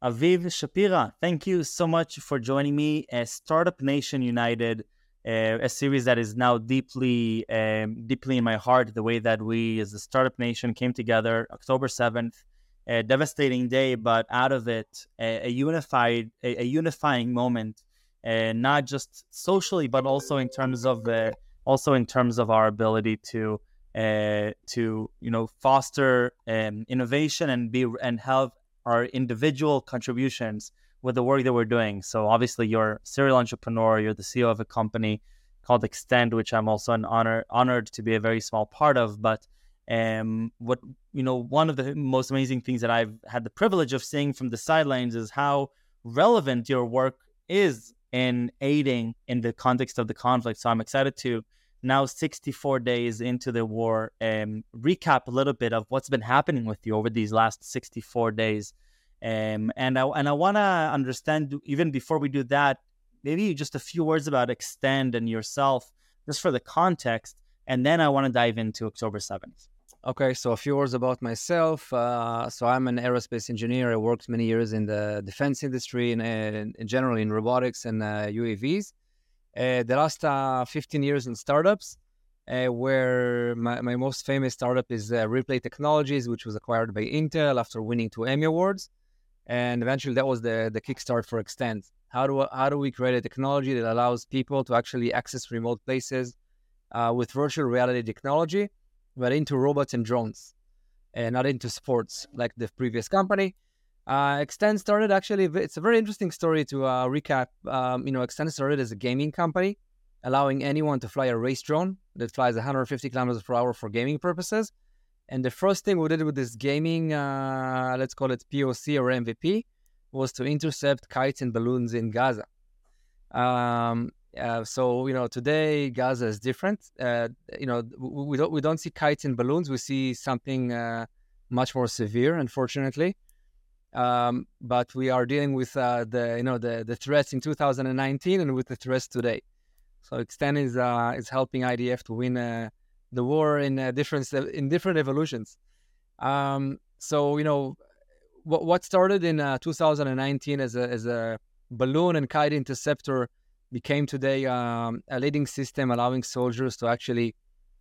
Aviv Shapira, thank you so much for joining me. as Startup Nation United, uh, a series that is now deeply, um, deeply in my heart. The way that we, as a Startup Nation, came together October seventh, a devastating day, but out of it, a, a unified, a, a, unifying moment, uh, not just socially, but also in terms of, uh, also in terms of our ability to, uh, to you know, foster um, innovation and be and have our individual contributions with the work that we're doing. So obviously, you're serial entrepreneur. You're the CEO of a company called Xtend, which I'm also an honor honored to be a very small part of. But um, what you know, one of the most amazing things that I've had the privilege of seeing from the sidelines is how relevant your work is in aiding in the context of the conflict. So I'm excited to now 64 days into the war um, recap a little bit of what's been happening with you over these last 64 days um, and i and i want to understand even before we do that maybe just a few words about Xtend and yourself just for the context and then i want to dive into october 7th okay so a few words about myself. Uh, so i'm an aerospace engineer. I worked many years in the defense industry and in, in, robotics and uh, uavs uh, the last uh, 15 years in startups, uh, where my, my most famous startup is Replay Technologies, which was acquired by Intel after winning two Emmy Awards. And eventually that was the, the kickstart for Xtend. How do, how do we create a technology that allows people to actually access remote places uh, with virtual reality technology, but into robots and drones, and not into sports like the previous company. Uh, Xtend started actually, it's a very interesting story to uh, recap. Um, you know, Xtend started as a gaming company, allowing anyone to fly a race drone that flies 150 kilometers per hour for gaming purposes. And the first thing we did with this gaming, uh, let's call it POC or MVP, was to intercept kites and balloons in Gaza. Um, uh, so you know today Gaza is different. Uh, you know we, we, don't we don't see kites and balloons. We see something uh, much more severe, unfortunately. Um, but we are dealing with uh, the you know the the threats in 2019 and with the threats today. So Xtend is uh, is helping IDF to win uh, the war in uh, different in different evolutions. Um, so you know what what started in uh, 2019 as a as a balloon and kite interceptor became today um, a leading system allowing soldiers to actually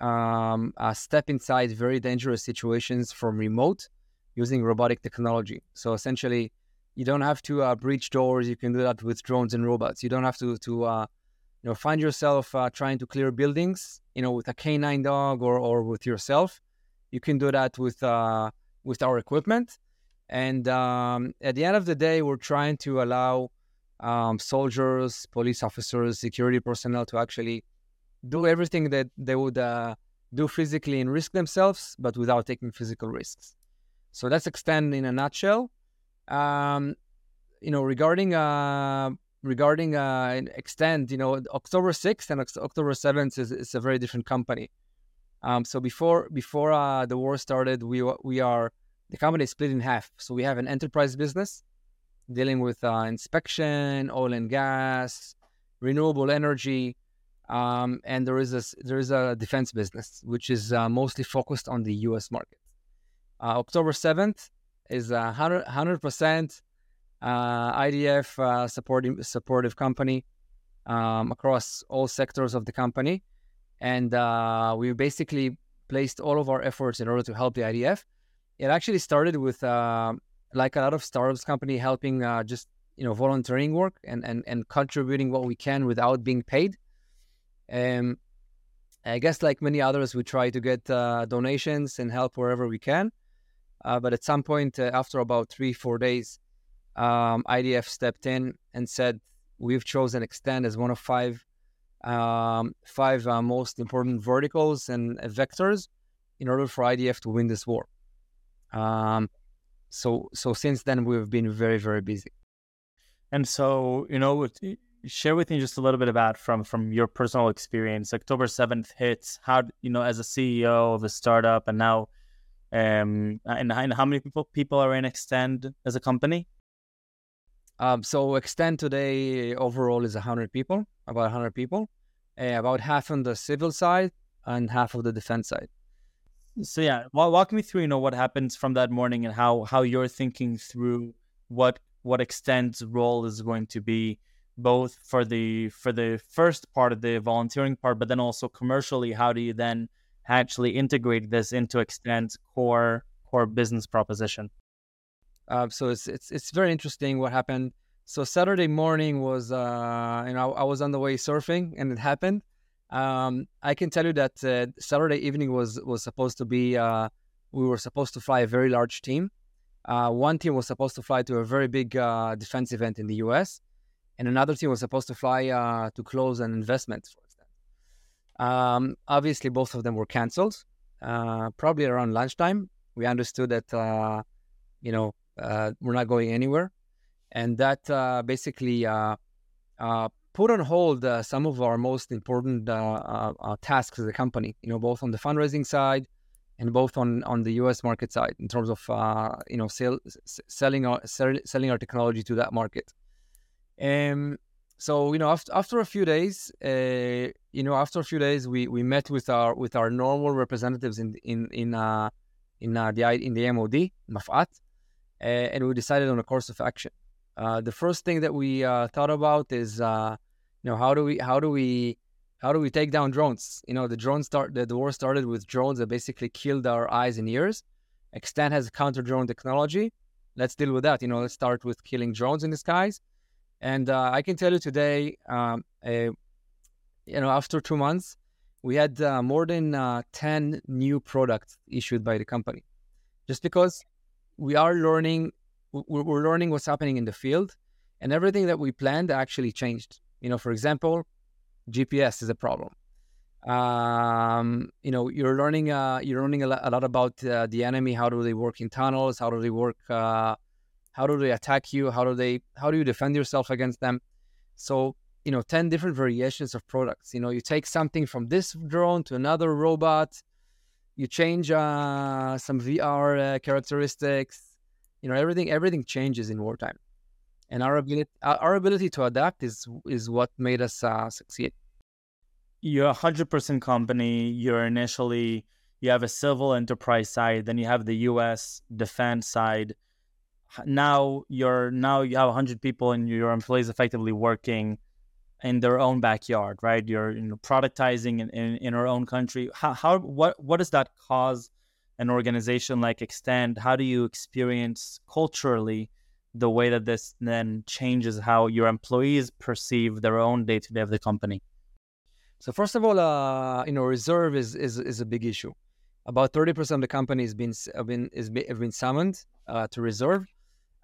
um, uh, step inside very dangerous situations from remote using robotic technology. So essentially, you don't have to uh, breach doors. You can do that with drones and robots. You don't have to to uh, you know find yourself uh, trying to clear buildings. You know, with a canine dog or or with yourself. You can do that with uh, with our equipment. And um, at the end of the day, we're trying to allow um, soldiers, police officers, security personnel to actually do everything that they would uh, do physically and risk themselves, but without taking physical risks. So that's Xtend in a nutshell. Um, you know, regarding uh, regarding uh, Xtend, you know, October sixth and October seventh is, is a very different company. Um, so before before uh, the war started, we we are the company is split in half. So we have an enterprise business dealing with uh, inspection, oil and gas, renewable energy, um, and there is a there is a defense business which is uh, mostly focused on the U.S. market. Uh, October 7th is a 100 percent IDF uh, supporting supportive company um, across all sectors of the company, and we basically placed all of our efforts in order to help the IDF. It actually started with like a lot of startups company helping uh, just you know volunteering work and, and and contributing what we can without being paid. Um i guess like many others we try to get uh, donations and help wherever we can. Uh, but at some point, uh, after about three, four days, um, IDF stepped in and said, "We've chosen Xtend as one of five, um, five uh, most important verticals and vectors in order for IDF to win this war." Um, so, so since then, we've been very, very busy. And so, you know, share with me just a little bit about from from your personal experience. October seventh hits. How you know, as a CEO of a startup, and now um, and, and how many people people are in Xtend as a company? Um, so Xtend today overall is 100 people, about 100 people, uh, about half on the civil side and half of the defense side. So yeah, walk me through, you know, what happens from that morning and how how you're thinking through what what Xtend's role is going to be both for the for the first part of the volunteering part, but then also commercially, how do you then actually integrate this into Xtend's core core business proposition? Uh, so it's it's it's very interesting what happened. So Saturday morning was uh, you know I was on the way surfing and it happened. Um, I can tell you that uh, Saturday evening was was supposed to be uh, we were supposed to fly a very large team. Uh, one team was supposed to fly to a very big uh, defense event in the U.S and another team was supposed to fly uh, to close an investment, for. Um, obviously, both of them were canceled. Uh, probably around lunchtime, we understood that you know uh, we're not going anywhere, and that uh, basically uh, put on hold some of our most important tasks as a company. You know, both on the fundraising side and both on, on the U.S. market side in terms of you know sell, selling our selling our technology to that market. Um, so you know, after, after a few days, uh, you know, after a few days, we, we met with our with our normal representatives in in in uh, in uh, the in the MOD Mafat, uh, and we decided on a course of action. Uh, the first thing that we uh, thought about is, uh, you know, how do we how do we how do we take down drones? You know, the drone start the, the war started with drones that basically killed our eyes and ears. Extend has counter drone technology. Let's deal with that. You know, let's start with killing drones in the skies and uh, I can tell you today, um, you know, after two months, we had uh, more than uh, 10 new products issued by the company just because we are learning we're learning what's happening in the field and everything that we planned actually changed you know for example gps is a problem um, you know you're learning uh, you're learning a lot, about uh, the enemy how do they work in tunnels how do they work uh, how do they attack you? How do they how do you defend yourself against them? So you know, ten different variations of products. You know, you take something from this drone to another robot. You change uh, some VR uh, characteristics. You know, everything everything changes in wartime, and our ability our ability to adapt is is what made us uh, succeed. You're a hundred percent company. You're initially you have a civil enterprise side, then you have the U.S. defense side now you're now you have 100 people and your employees effectively working in their own backyard right? You're you know, productizing in, in, in our own country. How, how what what does that cause an organization like Xtend? How do you experience culturally the way that this then changes how your employees perceive their own day-to-day of the company? So first of all uh, you know reserve is is, is a big issue. About 30% of the company has been, have been, is, have been summoned uh, to reserve.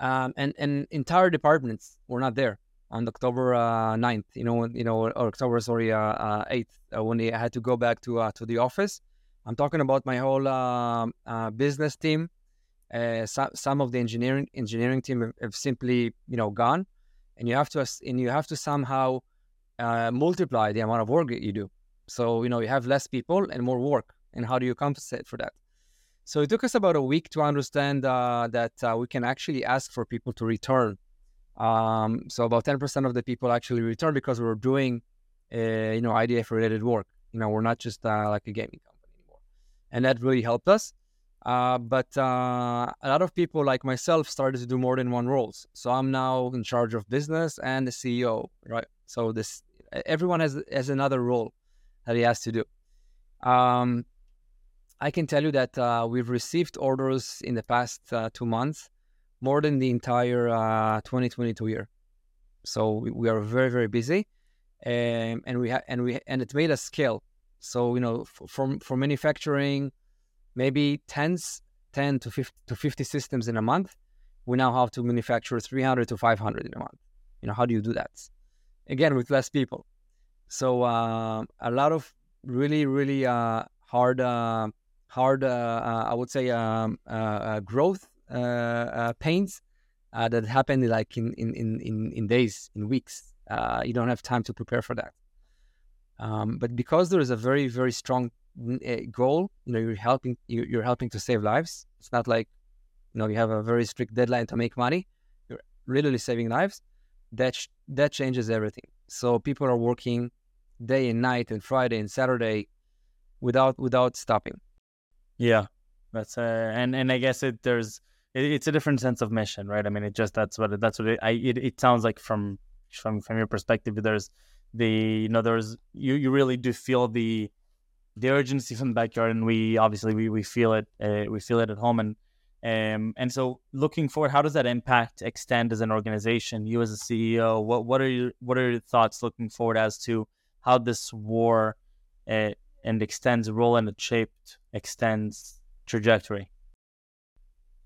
Um, and and entire departments were not there on October uh, 9th, you know, you know, or October sorry, uh, uh, 8th, uh, when they had to go back to uh, to the office. I'm talking about my whole uh, business team. So, some of the engineering engineering team have, simply, you know, gone, and you have to and you have to somehow multiply the amount of work that you do. So you know, you have less people and more work, and how do you compensate for that? So it took us about a week to understand that we can actually ask for people to return. Um, so about 10% of the people actually return because we are doing, uh, you know, IDF related work. You know, we're not just uh, like a gaming company anymore. And that really helped us. Uh, but uh, a lot of people like myself started to do more than one roles. So I'm now in charge of business and the CEO, right? So this everyone has has another role that he has to do. Um, I can tell you that uh, we've received orders in the past uh, two months more than the entire uh, 2022 year. So we, are very very busy, um, and we ha- and we and it made us scale. So you know, f- from for manufacturing, maybe tens, 10 to 50, to 50 systems in a month, we now have to manufacture 300 to 500 in a month. You know, how do you do that? Again, with less people. So uh, a lot of really really uh, hard uh, hard, uh, uh, I would say, um, uh, growth Uh, uh, pains uh, that happen like in, in, in, in days, in weeks. you don't have time to prepare for that. Um, but because there is a very, very strong goal, you know, you're helping, you're helping to save lives. It's not like, you know, you have a very strict deadline to make money. You're literally saving lives. That sh- that changes everything. So people are working day and night and Friday and Saturday without without stopping. Yeah, that's uh, and and I guess it there's it, it's a different sense of mission, right? I mean, it just that's what it, that's what it, I it, it sounds like from from from your perspective. There's the you know there's you you really do feel the the urgency from the backyard, and we obviously we we feel it uh, we feel it at home, and um and so looking forward, how does that impact Xtend as an organization? You as a CEO, what what are your what are your thoughts looking forward as to how this war uh, and Xtend's role and its shaped Xtend's trajectory?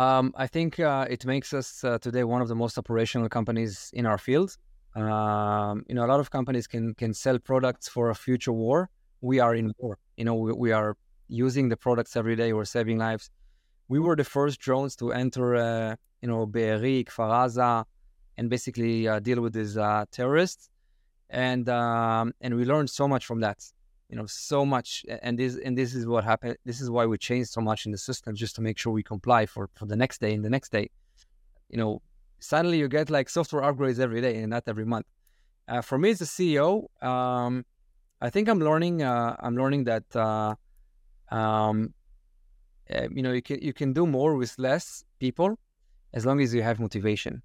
Um, I think uh, it makes us uh, today one of the most operational companies in our field. Um, you know, a lot of companies can can sell products for a future war. We are in war. You know, we, we are using the products every day. We're saving lives. We were the first drones to enter, uh, you know, Be'eri, Kfar and basically uh, deal with these uh, terrorists. And um, and we learned so much from that you know so much and this and this is what happened this is why we changed so much in the system just to make sure we comply for for the next day and the next day you know suddenly you get like software upgrades every day and not every month. Uh, for me as a ceo um, i think i'm learning uh, i'm learning that uh, um, uh, you know you can you can do more with less people as long as you have motivation.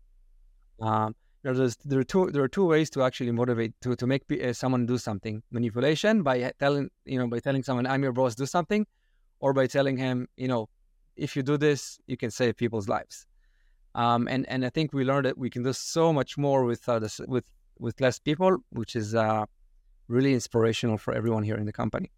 Um, there's there are two there are two ways to actually motivate to to make uh, someone do something. Manipulation by telling you know by telling someone i'm your boss do something or by telling him you know if you do this you can save people's lives. Um, and and i think we learned that we can do so much more with uh, this, with with less people which is uh, really inspirational for everyone here in the company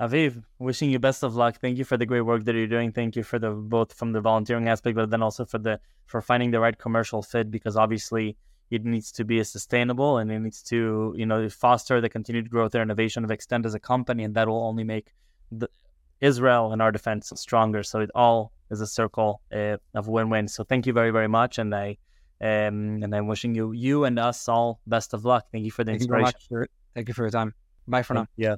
Aviv, wishing you best of luck. Thank you for the great work that you're doing. Thank you for the both from the volunteering aspect, but then also for the for finding the right commercial fit because obviously it needs to be sustainable and it needs to you know foster the continued growth and innovation of Xtend as a company, and that will only make the, Israel and our defense stronger. So it all is a circle uh, of win-win. So thank you very very much, and I um, and I'm wishing you you and us all best of luck. Thank you for the thank inspiration. You for, thank you for your time. Bye for now. Yeah.